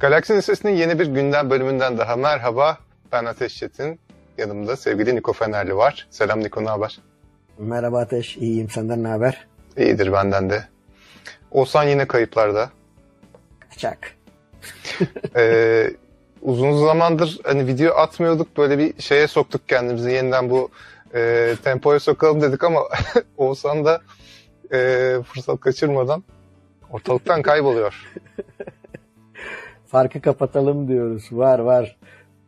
Galaksinin Sesi'nin yeni bir gündem bölümünden daha merhaba. Ben Ateş Çetin. Yanımda sevgili Niko Fenerli var. Selam Niko, ne haber? Merhaba Ateş, iyiyim. Senden ne haber? İyidir benden de. Olsan yine kayıplarda. Kaçak. ee, uzun zamandır hani video atmıyorduk. Böyle bir şeye soktuk kendimizi. Yeniden bu e, tempoya sokalım dedik ama Oğuzhan da e, fırsat kaçırmadan ortalıktan kayboluyor. Farkı kapatalım diyoruz. Var var.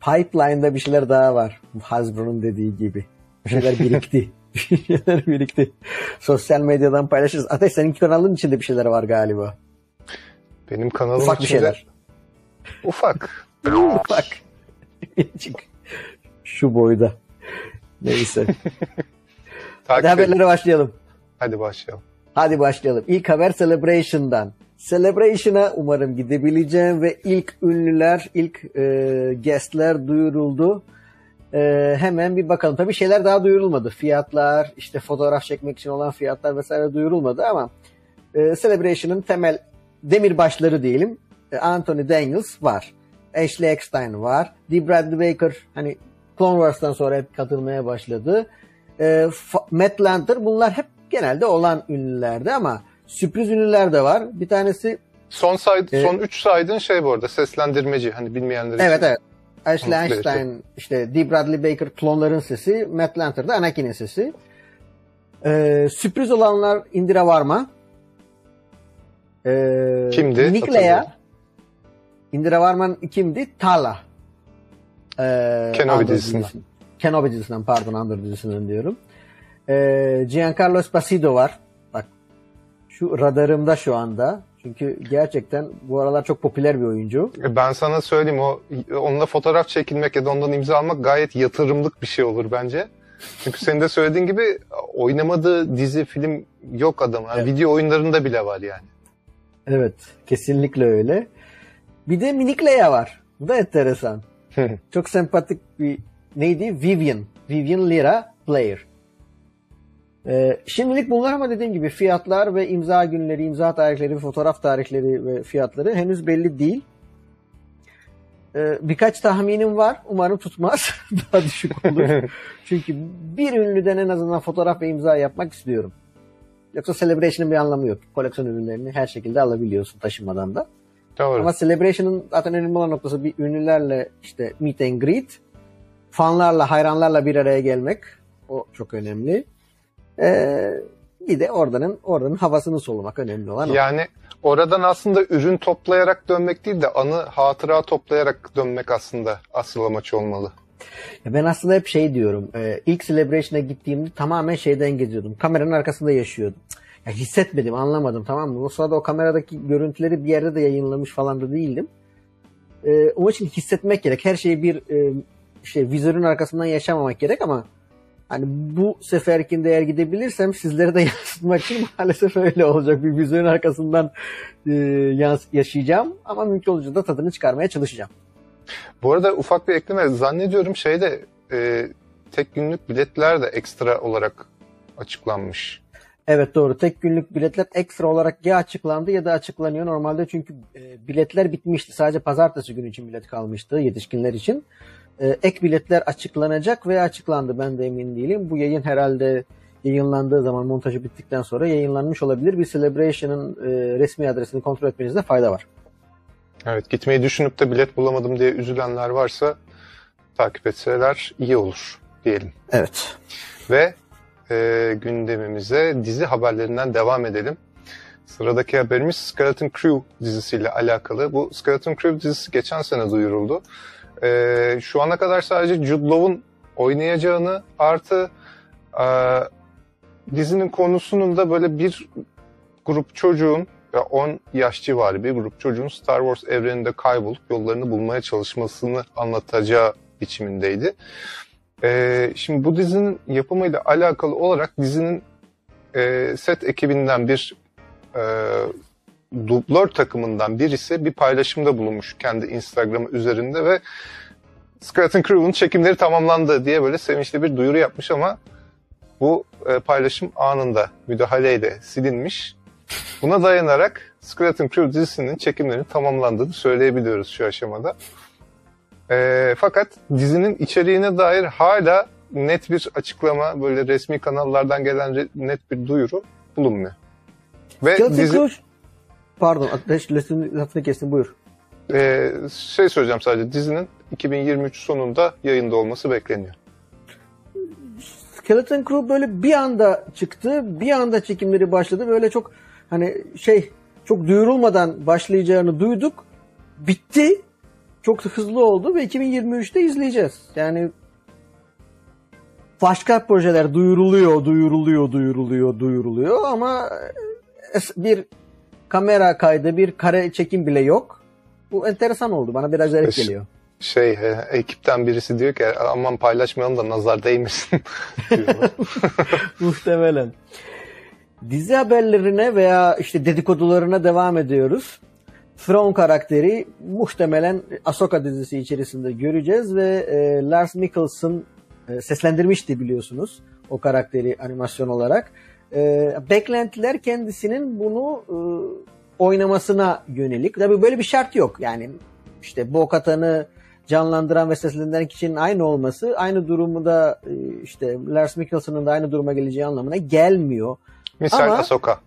Pipeline'da bir şeyler daha var. Hasbro'nun dediği gibi. Bir şeyler birikti. bir şeyler birikti. Sosyal medyadan paylaşırız. Ateş senin kanalın içinde bir şeyler var galiba. Benim kanalım Ufak içinde... bir şeyler. Ufak. Ufak. Şu boyda. Neyse. Hadi haberlere başlayalım. Hadi başlayalım. Hadi başlayalım. İlk haber Celebration'dan. Celebration'a umarım gidebileceğim ve ilk ünlüler, ilk e, guestler duyuruldu. E, hemen bir bakalım. Tabii şeyler daha duyurulmadı. Fiyatlar, işte fotoğraf çekmek için olan fiyatlar vesaire duyurulmadı ama e, Celebration'ın temel demirbaşları diyelim. E, Anthony Daniels var. Ashley Eckstein var. D. Bradley Baker hani Clone Wars'tan sonra hep katılmaya başladı. E, Matt Lanter bunlar hep genelde olan ünlülerdi ama sürpriz ünlüler de var. Bir tanesi son say e, son 3 saydığın şey bu arada seslendirmeci hani bilmeyenler için. Evet evet. Ashley Einstein, işte D. Bradley Baker klonların sesi, Matt Lanter de Anakin'in sesi. Ee, sürpriz olanlar Indira Varma. Ee, Kimdi? Nick Leia. Indira Varman kimdi? Tala. Ee, Kenobi dizisinden. Kenobi dizisinden pardon Andor dizisinden diyorum. Ee, Giancarlo Esposito var. Şu radarımda şu anda. Çünkü gerçekten bu aralar çok popüler bir oyuncu. E, ben sana söyleyeyim o onunla fotoğraf çekilmek ya da ondan imza almak gayet yatırımlık bir şey olur bence. Çünkü senin de söylediğin gibi oynamadığı dizi, film yok adam. Yani evet. Video oyunlarında bile var yani. Evet, kesinlikle öyle. Bir de Minik Leia var. Bu da enteresan. çok sempatik bir neydi? Vivian. Vivian Lira Player. Ee, şimdilik bunlar ama dediğim gibi fiyatlar ve imza günleri, imza tarihleri, fotoğraf tarihleri ve fiyatları henüz belli değil. Ee, birkaç tahminim var. Umarım tutmaz. Daha düşük olur. Çünkü bir ünlüden en azından fotoğraf ve imza yapmak istiyorum. Yoksa Celebration'ın bir anlamı yok. Koleksiyon ürünlerini her şekilde alabiliyorsun taşımadan da. Doğru. Ama Celebration'ın zaten önemli olan noktası bir ünlülerle işte meet and greet, fanlarla, hayranlarla bir araya gelmek. O çok önemli. Ee, bir de oradanın oranın havasını solumak önemli olan o. Yani oradan aslında ürün toplayarak dönmek değil de anı hatıra toplayarak dönmek aslında asıl amaç olmalı. Ya ben aslında hep şey diyorum. E, ilk Celebration'a gittiğimde tamamen şeyden geziyordum. Kameranın arkasında yaşıyordum. Ya hissetmedim, anlamadım tamam mı? O sırada o kameradaki görüntüleri bir yerde de yayınlamış falan da değildim. E, onun için hissetmek gerek. Her şeyi bir e, şey vizörün arkasından yaşamamak gerek ama Hani bu seferkinde eğer gidebilirsem sizlere de yansıtmak için maalesef öyle olacak. Bir vizyon arkasından e, yaşayacağım ama mümkün olunca da tadını çıkarmaya çalışacağım. Bu arada ufak bir ekleme zannediyorum şeyde e, tek günlük biletler de ekstra olarak açıklanmış. Evet doğru. Tek günlük biletler ekstra olarak ya açıklandı ya da açıklanıyor normalde çünkü e, biletler bitmişti. Sadece pazartesi günü için bilet kalmıştı yetişkinler için ek biletler açıklanacak veya açıklandı ben de emin değilim. Bu yayın herhalde yayınlandığı zaman montajı bittikten sonra yayınlanmış olabilir. Bir Celebration'ın e, resmi adresini kontrol etmenizde fayda var. Evet gitmeyi düşünüp de bilet bulamadım diye üzülenler varsa takip etseler iyi olur diyelim. Evet. Ve e, gündemimize dizi haberlerinden devam edelim. Sıradaki haberimiz Skeleton Crew dizisiyle alakalı. Bu Skeleton Crew dizisi geçen sene duyuruldu e, şu ana kadar sadece Jude Law'un oynayacağını artı e, dizinin konusunun da böyle bir grup çocuğun ya 10 yaş civarı bir grup çocuğun Star Wars evreninde kaybolup yollarını bulmaya çalışmasını anlatacağı biçimindeydi. Ee, şimdi bu dizinin yapımıyla alakalı olarak dizinin e, set ekibinden bir e, dublör takımından birisi bir paylaşımda bulunmuş kendi Instagram üzerinde ve Skeleton Crew'un çekimleri tamamlandı diye böyle sevinçli bir duyuru yapmış ama bu e, paylaşım anında müdahaleyle silinmiş. Buna dayanarak Skeleton Crew dizisinin çekimlerinin tamamlandığını söyleyebiliyoruz şu aşamada. E, fakat dizinin içeriğine dair hala net bir açıklama, böyle resmi kanallardan gelen re- net bir duyuru bulunmuyor. Ve Skeleton dizi, Crew... Pardon, ateş lafını, kestim buyur. e, şey söyleyeceğim sadece, dizinin 2023 sonunda yayında olması bekleniyor. Skeleton Crew böyle bir anda çıktı, bir anda çekimleri başladı. Böyle çok hani şey çok duyurulmadan başlayacağını duyduk. Bitti. Çok hızlı oldu ve 2023'te izleyeceğiz. Yani başka projeler duyuruluyor, duyuruluyor, duyuruluyor, duyuruluyor ama bir kamera kaydı, bir kare çekim bile yok. Bu enteresan oldu. Bana biraz garip Eş- geliyor. Şey, e, ekipten birisi diyor ki aman paylaşmayalım da nazar değmesin. Muhtemelen. Dizi haberlerine veya işte dedikodularına devam ediyoruz. Thrawn karakteri muhtemelen Ahsoka dizisi içerisinde göreceğiz ve e, Lars Mikkelsen e, seslendirmişti biliyorsunuz o karakteri animasyon olarak. E, beklentiler kendisinin bunu e, oynamasına yönelik. Tabii böyle bir şart yok. Yani işte Bo-Katan'ı canlandıran ve seslendiren kişinin aynı olması aynı durumu da e, işte Lars Mikkelsen'ın da aynı duruma geleceği anlamına gelmiyor. Misal Ama- Ahsoka.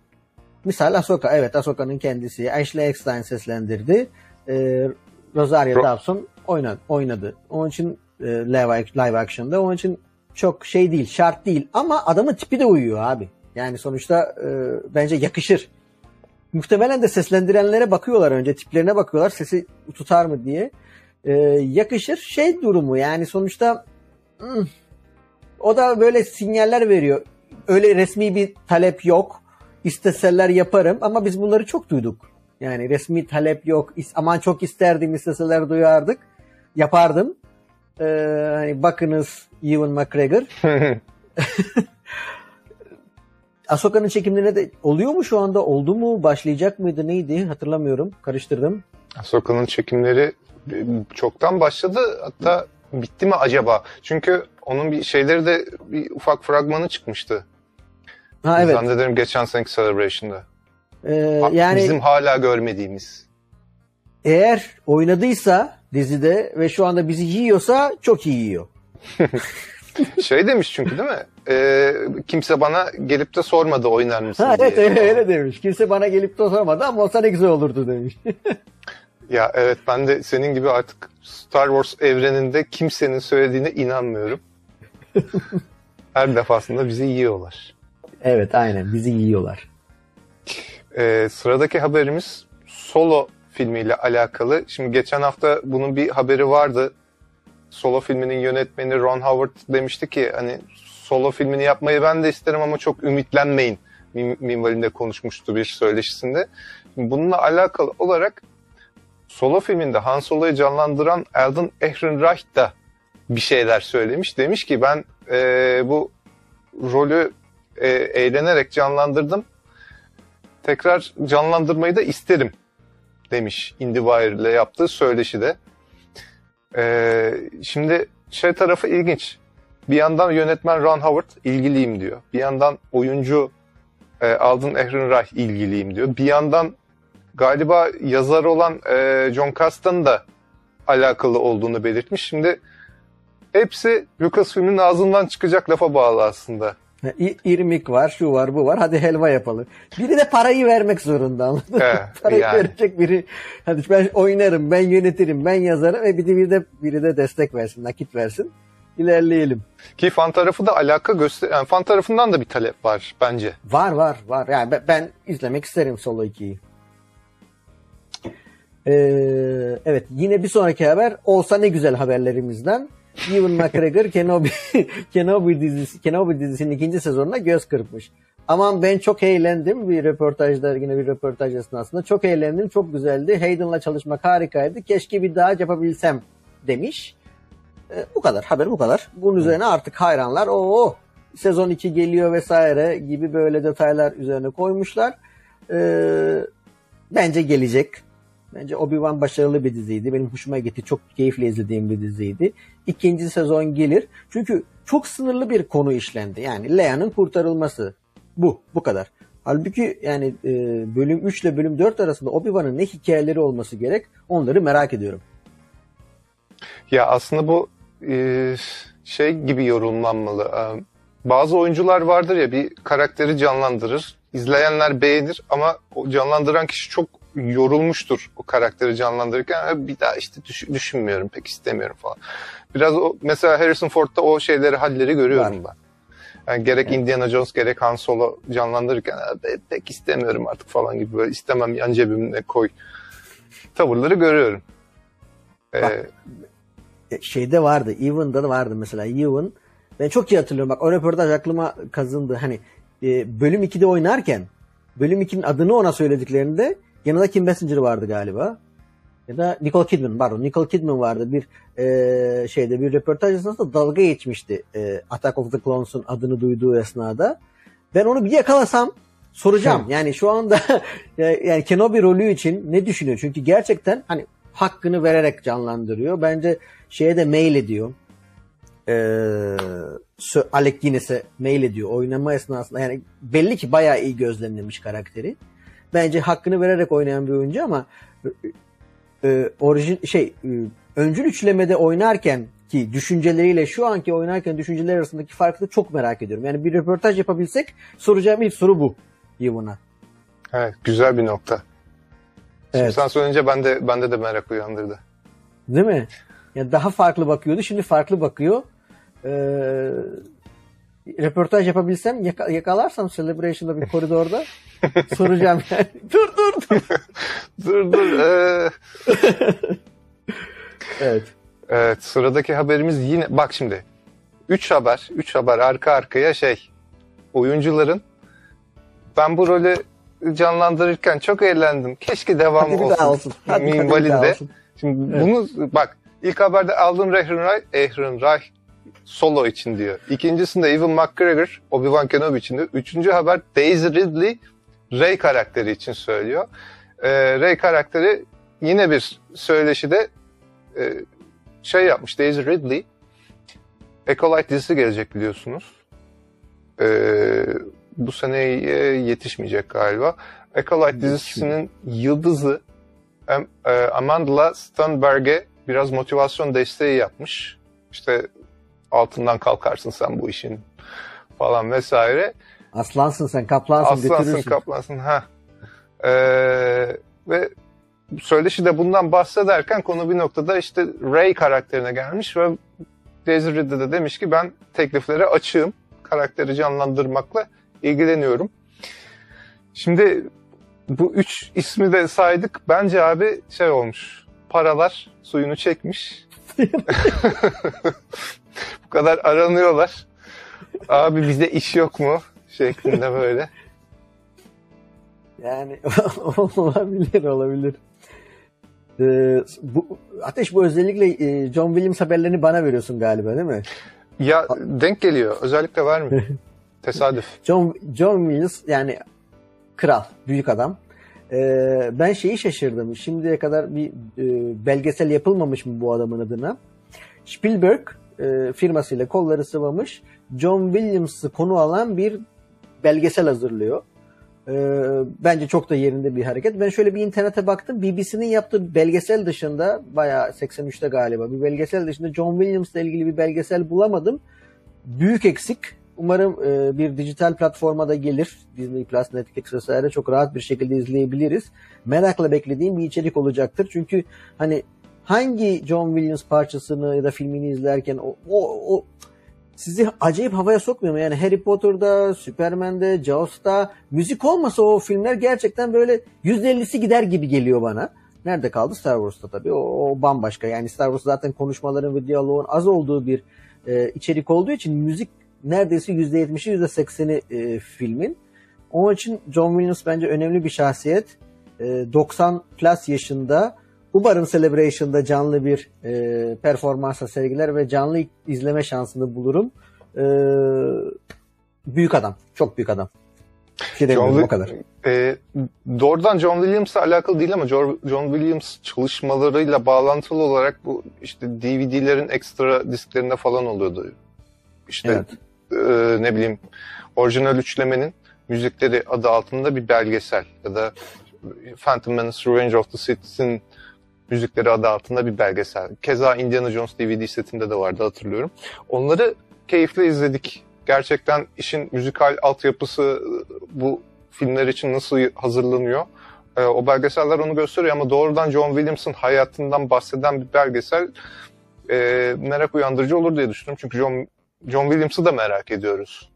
Misal Ahsoka, evet Ahsoka'nın kendisi. Ashley Eckstein seslendirdi. Ee, Rosario Ro- Dawson oynadı, oynadı. Onun için e, live, live action'da. Onun için çok şey değil, şart değil. Ama adamın tipi de uyuyor abi. Yani sonuçta e, bence yakışır. Muhtemelen de seslendirenlere bakıyorlar önce. Tiplerine bakıyorlar. Sesi tutar mı diye. E, yakışır. Şey durumu yani sonuçta hmm, o da böyle sinyaller veriyor. Öyle resmi bir talep yok isteseler yaparım ama biz bunları çok duyduk. Yani resmi talep yok. Aman çok isterdim isteseler duyardık. Yapardım. Ee, hani bakınız Ewan McGregor. Ahsoka'nın çekimlerine de oluyor mu şu anda? Oldu mu? Başlayacak mıydı? Neydi? Hatırlamıyorum. Karıştırdım. Ahsoka'nın çekimleri e, çoktan başladı. Hatta bitti mi acaba? Çünkü onun bir şeyleri de bir ufak fragmanı çıkmıştı. Ha evet. Zannederim geçen seneki Celebration'da. Ee, Ha- yani Bizim hala görmediğimiz. eğer oynadıysa dizide ve şu anda bizi yiyorsa çok iyi yiyor. Şey demiş çünkü değil mi? Ee, kimse bana gelip de sormadı oynar mısın Ha, diye. evet öyle, öyle demiş. Kimse bana gelip de sormadı ama olsa ne güzel olurdu demiş. Ya evet ben de senin gibi artık Star Wars evreninde kimsenin söylediğine inanmıyorum. Her defasında bizi yiyorlar. evet aynen bizi yiyorlar. Ee, sıradaki haberimiz Solo filmiyle alakalı. Şimdi geçen hafta bunun bir haberi vardı. Solo filminin yönetmeni Ron Howard demişti ki hani Solo filmini yapmayı ben de isterim ama çok ümitlenmeyin minvalinde konuşmuştu bir söyleşisinde. Bununla alakalı olarak Solo filminde Han Solo'yu canlandıran Alden Ehrenreich da bir şeyler söylemiş. Demiş ki ben e, bu rolü e, eğlenerek canlandırdım. Tekrar canlandırmayı da isterim demiş IndieWire ile yaptığı söyleşide. E, şimdi şey tarafı ilginç. Bir yandan yönetmen Ron Howard ilgiliyim diyor. Bir yandan oyuncu e, Alden Ehrenreich ilgiliyim diyor. Bir yandan galiba yazar olan e, John Kasdan da alakalı olduğunu belirtmiş. Şimdi hepsi Lucasfilm'in ağzından çıkacak lafa bağlı aslında. İ- İrmik var, şu var, bu var. Hadi helva yapalım. Biri de parayı vermek zorunda. anladın? Evet, parayı yani. verecek biri. Hadi ben oynarım, ben yönetirim, ben yazarım ve bir de biri de, biri de destek versin, nakit versin. İlerleyelim. Ki fan tarafı da alaka göster yani fan tarafından da bir talep var bence. Var var var. Yani ben, ben izlemek isterim Solo 2'yi. Ee, evet yine bir sonraki haber olsa ne güzel haberlerimizden. Ewan McGregor Kenobi, Kenobi, dizisi, Kenobi dizisinin ikinci sezonuna göz kırpmış. Aman ben çok eğlendim bir röportajda yine bir röportaj esnasında çok eğlendim çok güzeldi Hayden'la çalışmak harikaydı keşke bir daha yapabilsem demiş. Ee, bu kadar haber bu kadar. Bunun üzerine artık hayranlar o sezon 2 geliyor vesaire gibi böyle detaylar üzerine koymuşlar. Ee, bence gelecek. Bence Obi-Wan başarılı bir diziydi. Benim hoşuma gitti. Çok keyifle izlediğim bir diziydi. İkinci sezon gelir. Çünkü çok sınırlı bir konu işlendi. Yani Leia'nın kurtarılması. Bu. Bu kadar. Halbuki yani e, bölüm 3 ile bölüm 4 arasında Obi-Wan'ın ne hikayeleri olması gerek onları merak ediyorum. Ya aslında bu e, şey gibi yorumlanmalı. E, bazı oyuncular vardır ya bir karakteri canlandırır. izleyenler beğenir ama o canlandıran kişi çok yorulmuştur o karakteri canlandırırken. Bir daha işte düş, düşünmüyorum pek istemiyorum falan. Biraz o mesela Harrison Ford'da o şeyleri halleri görüyorum Var. ben. Yani gerek evet. Indiana Jones gerek Han Solo canlandırırken pek istemiyorum artık falan gibi böyle istemem yan cebimde koy tavırları görüyorum. Ee, şeyde vardı, Even'da da vardı mesela Evan. Ben çok iyi hatırlıyorum bak o röportaj aklıma kazındı. Hani e, bölüm 2'de oynarken bölüm 2'nin adını ona söylediklerinde yanında Kim Basinger vardı galiba. Ya da Nicole Kidman pardon Nicole Kidman vardı bir e, şeyde bir röportaj esnasında dalga geçmişti e, Attack of the Clones'un adını duyduğu esnada. Ben onu bir yakalasam soracağım. yani şu anda yani Kenobi rolü için ne düşünüyor? Çünkü gerçekten hani hakkını vererek canlandırıyor. Bence şeye de mail ediyor. Ee, Alec Guinness'e mail ediyor oynama esnasında. Yani belli ki bayağı iyi gözlemlemiş karakteri. Bence hakkını vererek oynayan bir oyuncu ama e, orijin şey e, öncül üçlemede oynarken ki düşünceleriyle şu anki oynarken düşünceler arasındaki farkı çok merak ediyorum. Yani bir röportaj yapabilsek soracağım ilk soru bu Yvon'a. Evet, güzel bir nokta. Şimdi evet. sen söyleyince ben de bende de merak uyandırdı. Değil mi? Yani daha farklı bakıyordu. Şimdi farklı bakıyor. Ee, röportaj yapabilsem yaka, yakalarsam Celebration'da bir koridorda soracağım yani. dur dur dur. dur dur. Ee... evet. Evet sıradaki haberimiz yine bak şimdi. Üç haber, üç haber arka arkaya şey oyuncuların ben bu rolü canlandırırken çok eğlendim. Keşke devam hadi olsun. olsun. Hadi, minvalinde. Olsun. Şimdi evet. bunu bak ilk haberde aldığım Ehrenreich, Ehrenreich solo için diyor. İkincisinde Evan McGregor, Obi-Wan Kenobi için diyor. Üçüncü haber Daisy Ridley, Rey karakteri için söylüyor. Ee, Rey karakteri yine bir söyleşide e, şey yapmış Daisy Ridley. Acolyte dizisi gelecek biliyorsunuz. Ee, bu seneye yetişmeyecek galiba. Acolyte dizisinin yıldızı e, Amanda Stenberg'e biraz motivasyon desteği yapmış. İşte altından kalkarsın sen bu işin falan vesaire. Aslansın sen kaplansın Aslansın götürürsün. kaplansın ha. Ee, ve söyleşi de bundan bahsederken konu bir noktada işte Ray karakterine gelmiş ve Ridley de demiş ki ben tekliflere açığım. Karakteri canlandırmakla ilgileniyorum. Şimdi bu üç ismi de saydık. Bence abi şey olmuş. Paralar suyunu çekmiş. bu kadar aranıyorlar. Abi bizde iş yok mu? Şeklinde böyle. Yani olabilir olabilir. Ee, bu, Ateş bu özellikle e, John Williams haberlerini bana veriyorsun galiba değil mi? Ya denk geliyor. Özellikle var mı? Tesadüf. John, John Williams yani kral, büyük adam. Ee, ben şeyi şaşırdım. Şimdiye kadar bir e, belgesel yapılmamış mı bu adamın adına? Spielberg e, firmasıyla kolları sıvamış. John Williams'ı konu alan bir belgesel hazırlıyor. E, bence çok da yerinde bir hareket. Ben şöyle bir internete baktım. BBC'nin yaptığı belgesel dışında bayağı 83'te galiba bir belgesel dışında John Williams'la ilgili bir belgesel bulamadım. Büyük eksik. Umarım e, bir dijital platforma da gelir. Disney Plus, Netflix vesaire çok rahat bir şekilde izleyebiliriz. Merakla beklediğim bir içerik olacaktır. Çünkü hani hangi John Williams parçasını ya da filmini izlerken o, o, o sizi acayip havaya sokmuyor mu? Yani Harry Potter'da, Superman'de, Jaws'ta müzik olmasa o filmler gerçekten böyle %50'si gider gibi geliyor bana. Nerede kaldı? Star Wars'ta tabii. O, o bambaşka. Yani Star Wars zaten konuşmaların ve diyaloğun az olduğu bir e, içerik olduğu için müzik neredeyse %70'i %80'i e, filmin. Onun için John Williams bence önemli bir şahsiyet. E, 90 plus yaşında Umarım Celebration'da canlı bir e, performansa sergiler ve canlı izleme şansını bulurum. E, büyük adam. Çok büyük adam. Şey John, o kadar. E, doğrudan John Williams'la alakalı değil ama John Williams çalışmalarıyla bağlantılı olarak bu işte DVD'lerin ekstra disklerinde falan oluyordu. İşte evet. E, ne bileyim orijinal üçlemenin müzikleri adı altında bir belgesel ya da Phantom Menace Revenge of the Sith'in müzikleri adı altında bir belgesel. Keza Indiana Jones DVD setinde de vardı hatırlıyorum. Onları keyifle izledik. Gerçekten işin müzikal altyapısı bu filmler için nasıl hazırlanıyor. Ee, o belgeseller onu gösteriyor ama doğrudan John Williams'ın hayatından bahseden bir belgesel e, merak uyandırıcı olur diye düşünüyorum. Çünkü John, John Williams'ı da merak ediyoruz.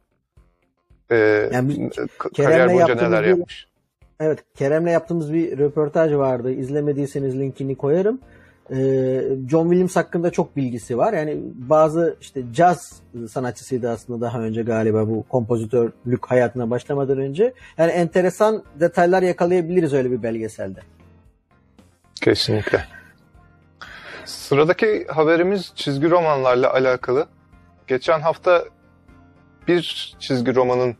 Ee, yani kariyer boyunca neler bir, yapmış. Evet, Kerem'le yaptığımız bir röportaj vardı. İzlemediyseniz linkini koyarım. Ee, John Williams hakkında çok bilgisi var. Yani bazı işte caz sanatçısıydı aslında daha önce galiba bu kompozitörlük hayatına başlamadan önce. Yani enteresan detaylar yakalayabiliriz öyle bir belgeselde. Kesinlikle. Sıradaki haberimiz çizgi romanlarla alakalı. Geçen hafta bir çizgi romanın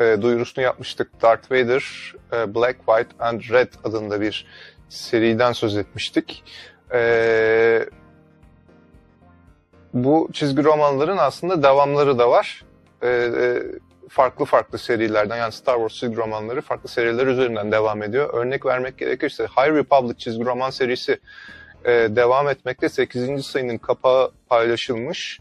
e, duyurusunu yapmıştık. Darth Vader, e, Black, White and Red adında bir seriden söz etmiştik. E, bu çizgi romanların aslında devamları da var. E, e, farklı farklı serilerden yani Star Wars çizgi romanları farklı seriler üzerinden devam ediyor. Örnek vermek gerekirse High Republic çizgi roman serisi e, devam etmekte. 8. sayının kapağı paylaşılmış.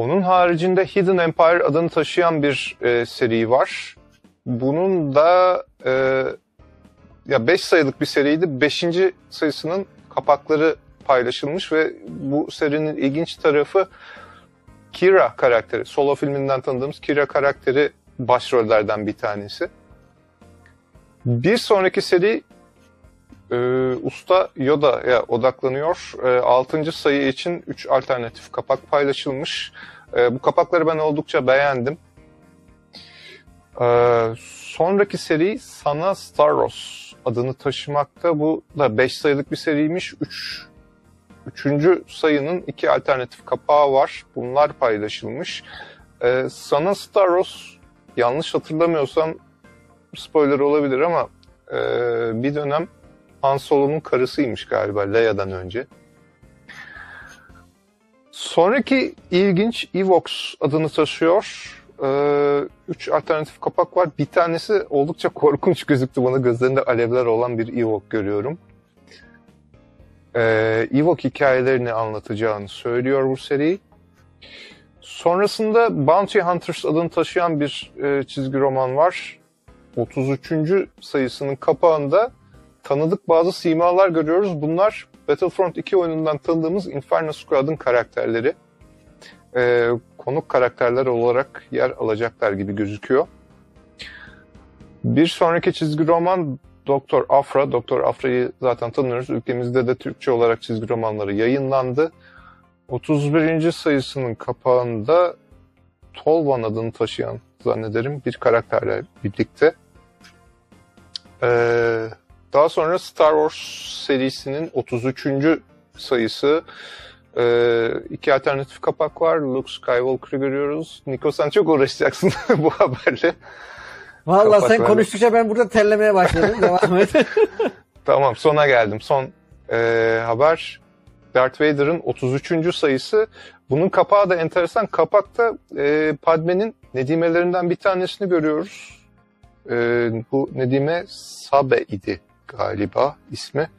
Onun haricinde Hidden Empire adını taşıyan bir e, seri var. Bunun da e, ya 5 sayılık bir seriydi. 5. sayısının kapakları paylaşılmış ve bu serinin ilginç tarafı Kira karakteri. Solo filminden tanıdığımız Kira karakteri başrollerden bir tanesi. Bir sonraki seri e, Usta Yoda'ya odaklanıyor. E, 6. sayı için 3 alternatif kapak paylaşılmış. E, bu kapakları ben oldukça beğendim. E, sonraki seri Sana Staros adını taşımakta. Bu da 5 sayılık bir seriymiş. 3 Üçüncü sayının iki alternatif kapağı var. Bunlar paylaşılmış. Ee, Sana Staros yanlış hatırlamıyorsam spoiler olabilir ama e, bir dönem Han Solo'nun karısıymış galiba Leia'dan önce. Sonraki ilginç Evox adını taşıyor. Ee, üç alternatif kapak var. Bir tanesi oldukça korkunç gözüktü bana. Gözlerinde alevler olan bir Evox görüyorum. Ee, Evox hikayelerini anlatacağını söylüyor bu seri. Sonrasında Bounty Hunters adını taşıyan bir e, çizgi roman var. 33. sayısının kapağında tanıdık bazı simalar görüyoruz. Bunlar Battlefront 2 oyunundan tanıdığımız Inferno Squad'ın karakterleri. Ee, konuk karakterler olarak yer alacaklar gibi gözüküyor. Bir sonraki çizgi roman Doktor Afra. Doktor Afra'yı zaten tanıyoruz. Ülkemizde de Türkçe olarak çizgi romanları yayınlandı. 31. sayısının kapağında Tolvan adını taşıyan zannederim bir karakterle birlikte. Ee, daha sonra Star Wars serisinin 33. sayısı ee, iki alternatif kapak var. Luke Skywalker'ı görüyoruz. Niko sen çok uğraşacaksın bu haberle. Valla sen konuştukça ben burada terlemeye başladım. Devam et. tamam sona geldim. Son e, haber Darth Vader'ın 33. sayısı. Bunun kapağı da enteresan. Kapakta e, Padme'nin nedimelerinden bir tanesini görüyoruz. E, bu Nedime Sabe idi galiba ismi.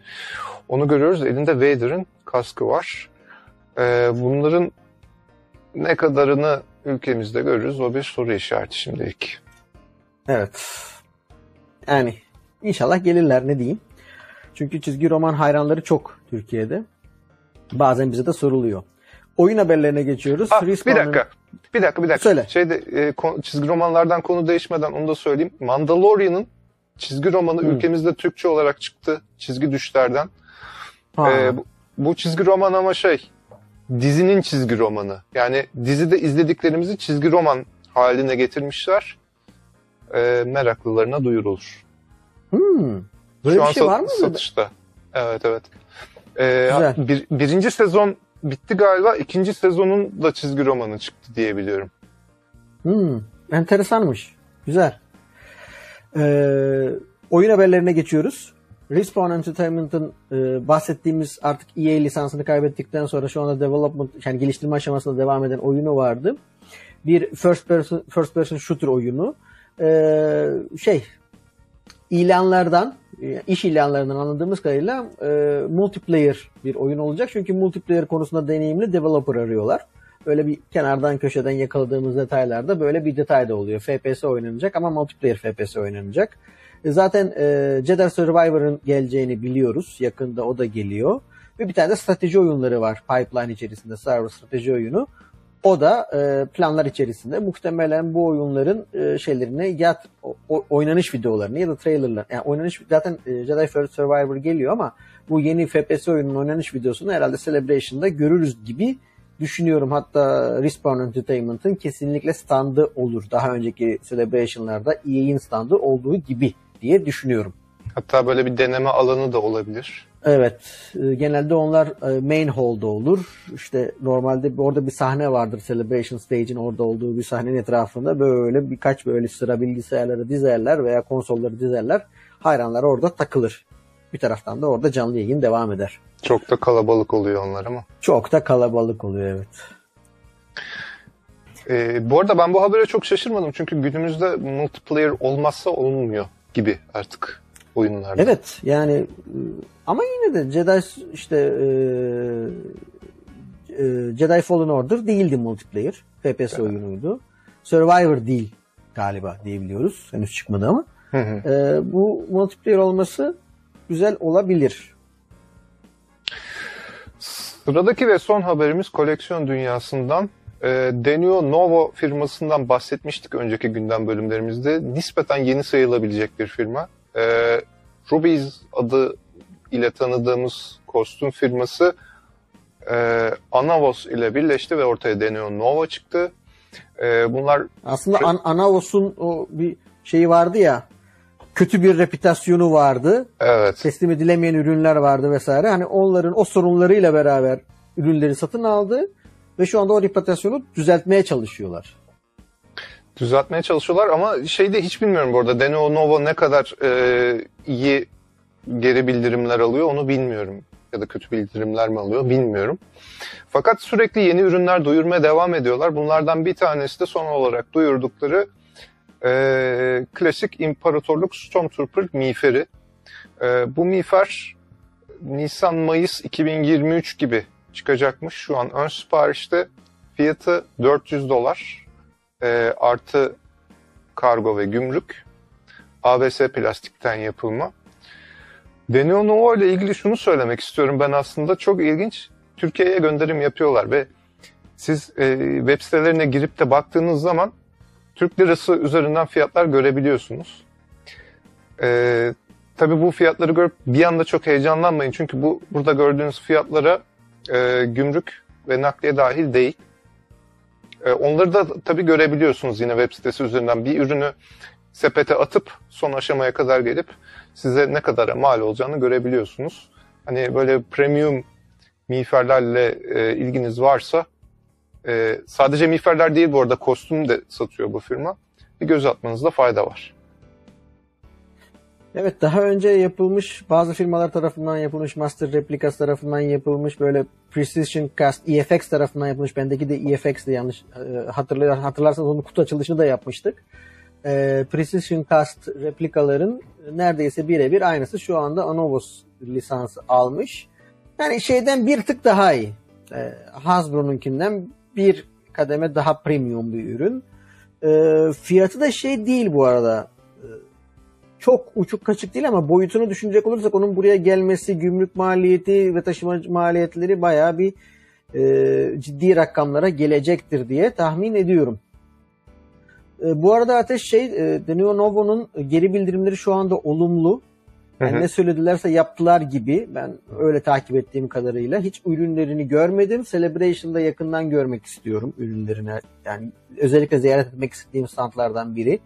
Onu görüyoruz. Elinde Vader'ın kaskı var. E, bunların ne kadarını ülkemizde görürüz o bir soru işareti şimdilik. Evet. Yani inşallah gelirler ne diyeyim. Çünkü çizgi roman hayranları çok Türkiye'de. Bazen bize de soruluyor. Oyun haberlerine geçiyoruz. Ah, bir dakika. Bir dakika bir dakika. Söyle. Şeyde e, çizgi romanlardan konu değişmeden onu da söyleyeyim. Mandalorian'ın çizgi romanı hmm. ülkemizde Türkçe olarak çıktı. Çizgi düşlerden. E, bu, bu çizgi roman ama şey dizinin çizgi romanı. Yani dizide izlediklerimizi çizgi roman haline getirmişler e, meraklılarına duyurulur. Hmm. Böyle Şu bir şey var mı? Satışta. Evet evet. Ee, bir, birinci sezon bitti galiba. İkinci sezonun da çizgi romanı çıktı diye biliyorum. Hmm, enteresanmış. Güzel. Ee, oyun haberlerine geçiyoruz. Respawn Entertainment'ın e, bahsettiğimiz artık EA lisansını kaybettikten sonra şu anda development yani geliştirme aşamasında devam eden oyunu vardı. bir first person first person shooter oyunu. Ee, şey ilanlardan iş ilanlarından anladığımız kadarıyla e, multiplayer bir oyun olacak. Çünkü multiplayer konusunda deneyimli developer arıyorlar. Böyle bir kenardan köşeden yakaladığımız detaylarda böyle bir detay da oluyor. FPS oynanacak ama multiplayer FPS oynanacak. E, zaten e, Jedi Survivor'ın geleceğini biliyoruz. Yakında o da geliyor. Ve bir tane de strateji oyunları var pipeline içerisinde. Star Wars strateji oyunu. O da e, planlar içerisinde. Muhtemelen bu oyunların e, şeylerini ya o, oynanış videolarını ya da trailerlar. Yani oynanış zaten e, Jedi Survivor geliyor ama bu yeni FPS oyunun oynanış videosunu herhalde Celebration'da görürüz gibi düşünüyorum. Hatta Respawn Entertainment'ın kesinlikle standı olur. Daha önceki Celebration'larda EA'in standı olduğu gibi diye düşünüyorum. Hatta böyle bir deneme alanı da olabilir. Evet. E, genelde onlar e, main hall'da olur. İşte normalde orada bir sahne vardır. Celebration Stage'in orada olduğu bir sahnenin etrafında böyle birkaç böyle sıra bilgisayarları dizerler veya konsolları dizerler. Hayranlar orada takılır. Bir taraftan da orada canlı yayın devam eder. Çok da kalabalık oluyor onlar ama. Çok da kalabalık oluyor evet. Ee, bu arada ben bu habere çok şaşırmadım. Çünkü günümüzde multiplayer olmazsa olmuyor gibi artık oyunlarda. Evet yani ama yine de Jedi işte e, e, Jedi Fallen Order değildi multiplayer. FPS evet. oyunuydu. Survivor değil galiba diyebiliyoruz. Henüz çıkmadı ama. Hı hı. E, bu multiplayer olması güzel olabilir. Sıradaki ve son haberimiz koleksiyon dünyasından. E, Denio Novo firmasından bahsetmiştik önceki gündem bölümlerimizde. Nispeten yeni sayılabilecek bir firma. E, Rubies adı ile tanıdığımız kostüm firması e, Anavos ile birleşti ve ortaya Denio Nova çıktı. E, bunlar aslında An- Anavos'un o bir şeyi vardı ya kötü bir reputasyonu vardı. Evet. Teslim edilemeyen ürünler vardı vesaire. Hani onların o sorunlarıyla beraber ürünleri satın aldı ve şu anda o reputasyonu düzeltmeye çalışıyorlar. Düzeltmeye çalışıyorlar ama şey de hiç bilmiyorum bu arada. Deno Nova ne kadar e, iyi geri bildirimler alıyor onu bilmiyorum. Ya da kötü bildirimler mi alıyor bilmiyorum. Fakat sürekli yeni ürünler duyurmaya devam ediyorlar. Bunlardan bir tanesi de son olarak duyurdukları e, klasik İmparatorluk Stormtrooper miğferi. E, bu miğfer Nisan-Mayıs 2023 gibi çıkacakmış. Şu an ön siparişte fiyatı 400 dolar e, artı kargo ve gümrük. ABS plastikten yapılma. Denio Novo ile ilgili şunu söylemek istiyorum ben aslında. Çok ilginç. Türkiye'ye gönderim yapıyorlar ve siz e, web sitelerine girip de baktığınız zaman Türk lirası üzerinden fiyatlar görebiliyorsunuz. Ee, tabii bu fiyatları görüp bir anda çok heyecanlanmayın. Çünkü bu burada gördüğünüz fiyatlara e, gümrük ve nakliye dahil değil. E, onları da tabii görebiliyorsunuz yine web sitesi üzerinden. Bir ürünü sepete atıp son aşamaya kadar gelip size ne kadar mal olacağını görebiliyorsunuz. Hani böyle premium miğferlerle e, ilginiz varsa e, sadece miğferler değil bu arada kostüm de satıyor bu firma. Bir göz atmanızda fayda var. Evet daha önce yapılmış bazı firmalar tarafından yapılmış Master Replicas tarafından yapılmış böyle Precision Cast EFX tarafından yapılmış bendeki de EFX'di yanlış e, hatırlar, hatırlarsanız onun kutu açılışını da yapmıştık. E, Precision Cast replikaların neredeyse birebir aynısı şu anda Anovos lisansı almış. Yani şeyden bir tık daha iyi. E, Hasbro'nunkinden bir kademe daha premium bir ürün. E, fiyatı da şey değil bu arada. E, çok uçuk kaçık değil ama boyutunu düşünecek olursak onun buraya gelmesi, gümrük maliyeti ve taşıma maliyetleri bayağı bir e, ciddi rakamlara gelecektir diye tahmin ediyorum. E, bu arada Ateş şey, e, Denio Novo'nun geri bildirimleri şu anda olumlu. Yani ne söyledilerse yaptılar gibi. Ben öyle takip ettiğim kadarıyla. Hiç ürünlerini görmedim. Celebration'da yakından görmek istiyorum ürünlerini. Yani özellikle ziyaret etmek istediğim standlardan biri.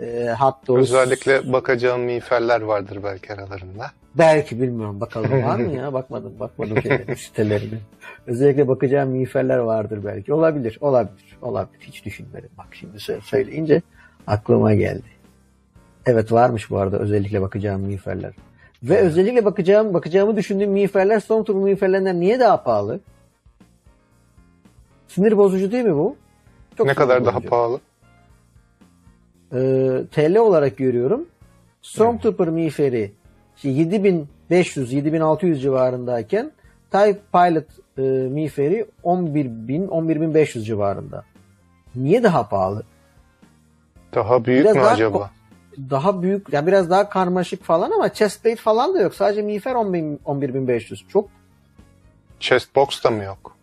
E, hatta Özellikle bakacağım miğferler vardır belki aralarında. Belki bilmiyorum. Bakalım var mı ya? Bakmadım. Bakmadım sitelerine. Özellikle bakacağım miğferler vardır belki. Olabilir. Olabilir. Olabilir. Hiç düşünmedim. Bak şimdi söyleyince aklıma geldi. Evet varmış bu arada özellikle bakacağım miğferler. Ve evet. özellikle bakacağım bakacağımı düşündüğüm miğferler Stormtrooper miğferlerinden niye daha pahalı? Sinir bozucu değil mi bu? Çok ne kadar sinir daha bozucu. pahalı? Ee, TL olarak görüyorum. Stormtrooper miğferi işte 7500-7600 civarındayken TIE Pilot e, miğferi 11000 11500 civarında. Niye daha pahalı? Daha büyük Biraz mü daha acaba? Daha büyük, ya biraz daha karmaşık falan ama chestplate falan da yok. Sadece miğfer 10.000 11500. Çok Chest box da mı yok?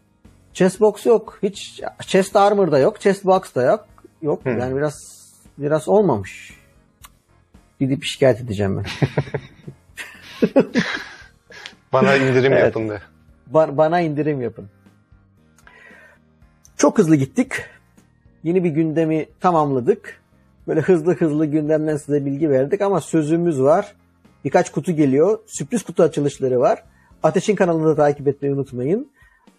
chest box yok. Hiç chest armor da yok. Chest box da yok. Yok. Hmm. Yani biraz biraz olmamış. Gidip şikayet edeceğim ben. Bana indirim Evet. yapın de. Ba- bana indirim yapın. Çok hızlı gittik. Yeni bir gündemi tamamladık. Böyle hızlı hızlı gündemden size bilgi verdik ama sözümüz var. Birkaç kutu geliyor. Sürpriz kutu açılışları var. Ateş'in kanalını da takip etmeyi unutmayın.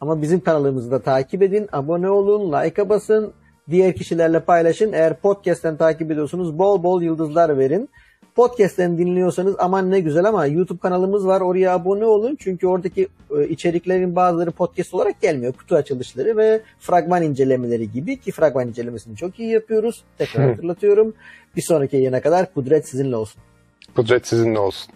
Ama bizim kanalımızı da takip edin. Abone olun, like'a basın. Diğer kişilerle paylaşın. Eğer podcast'ten takip ediyorsunuz bol bol yıldızlar verin. Podcast'ten dinliyorsanız aman ne güzel ama YouTube kanalımız var. Oraya abone olun. Çünkü oradaki e, içeriklerin bazıları podcast olarak gelmiyor. Kutu açılışları ve fragman incelemeleri gibi ki fragman incelemesini çok iyi yapıyoruz. Tekrar hatırlatıyorum. Bir sonraki yayına kadar kudret sizinle olsun. Kudret sizinle olsun.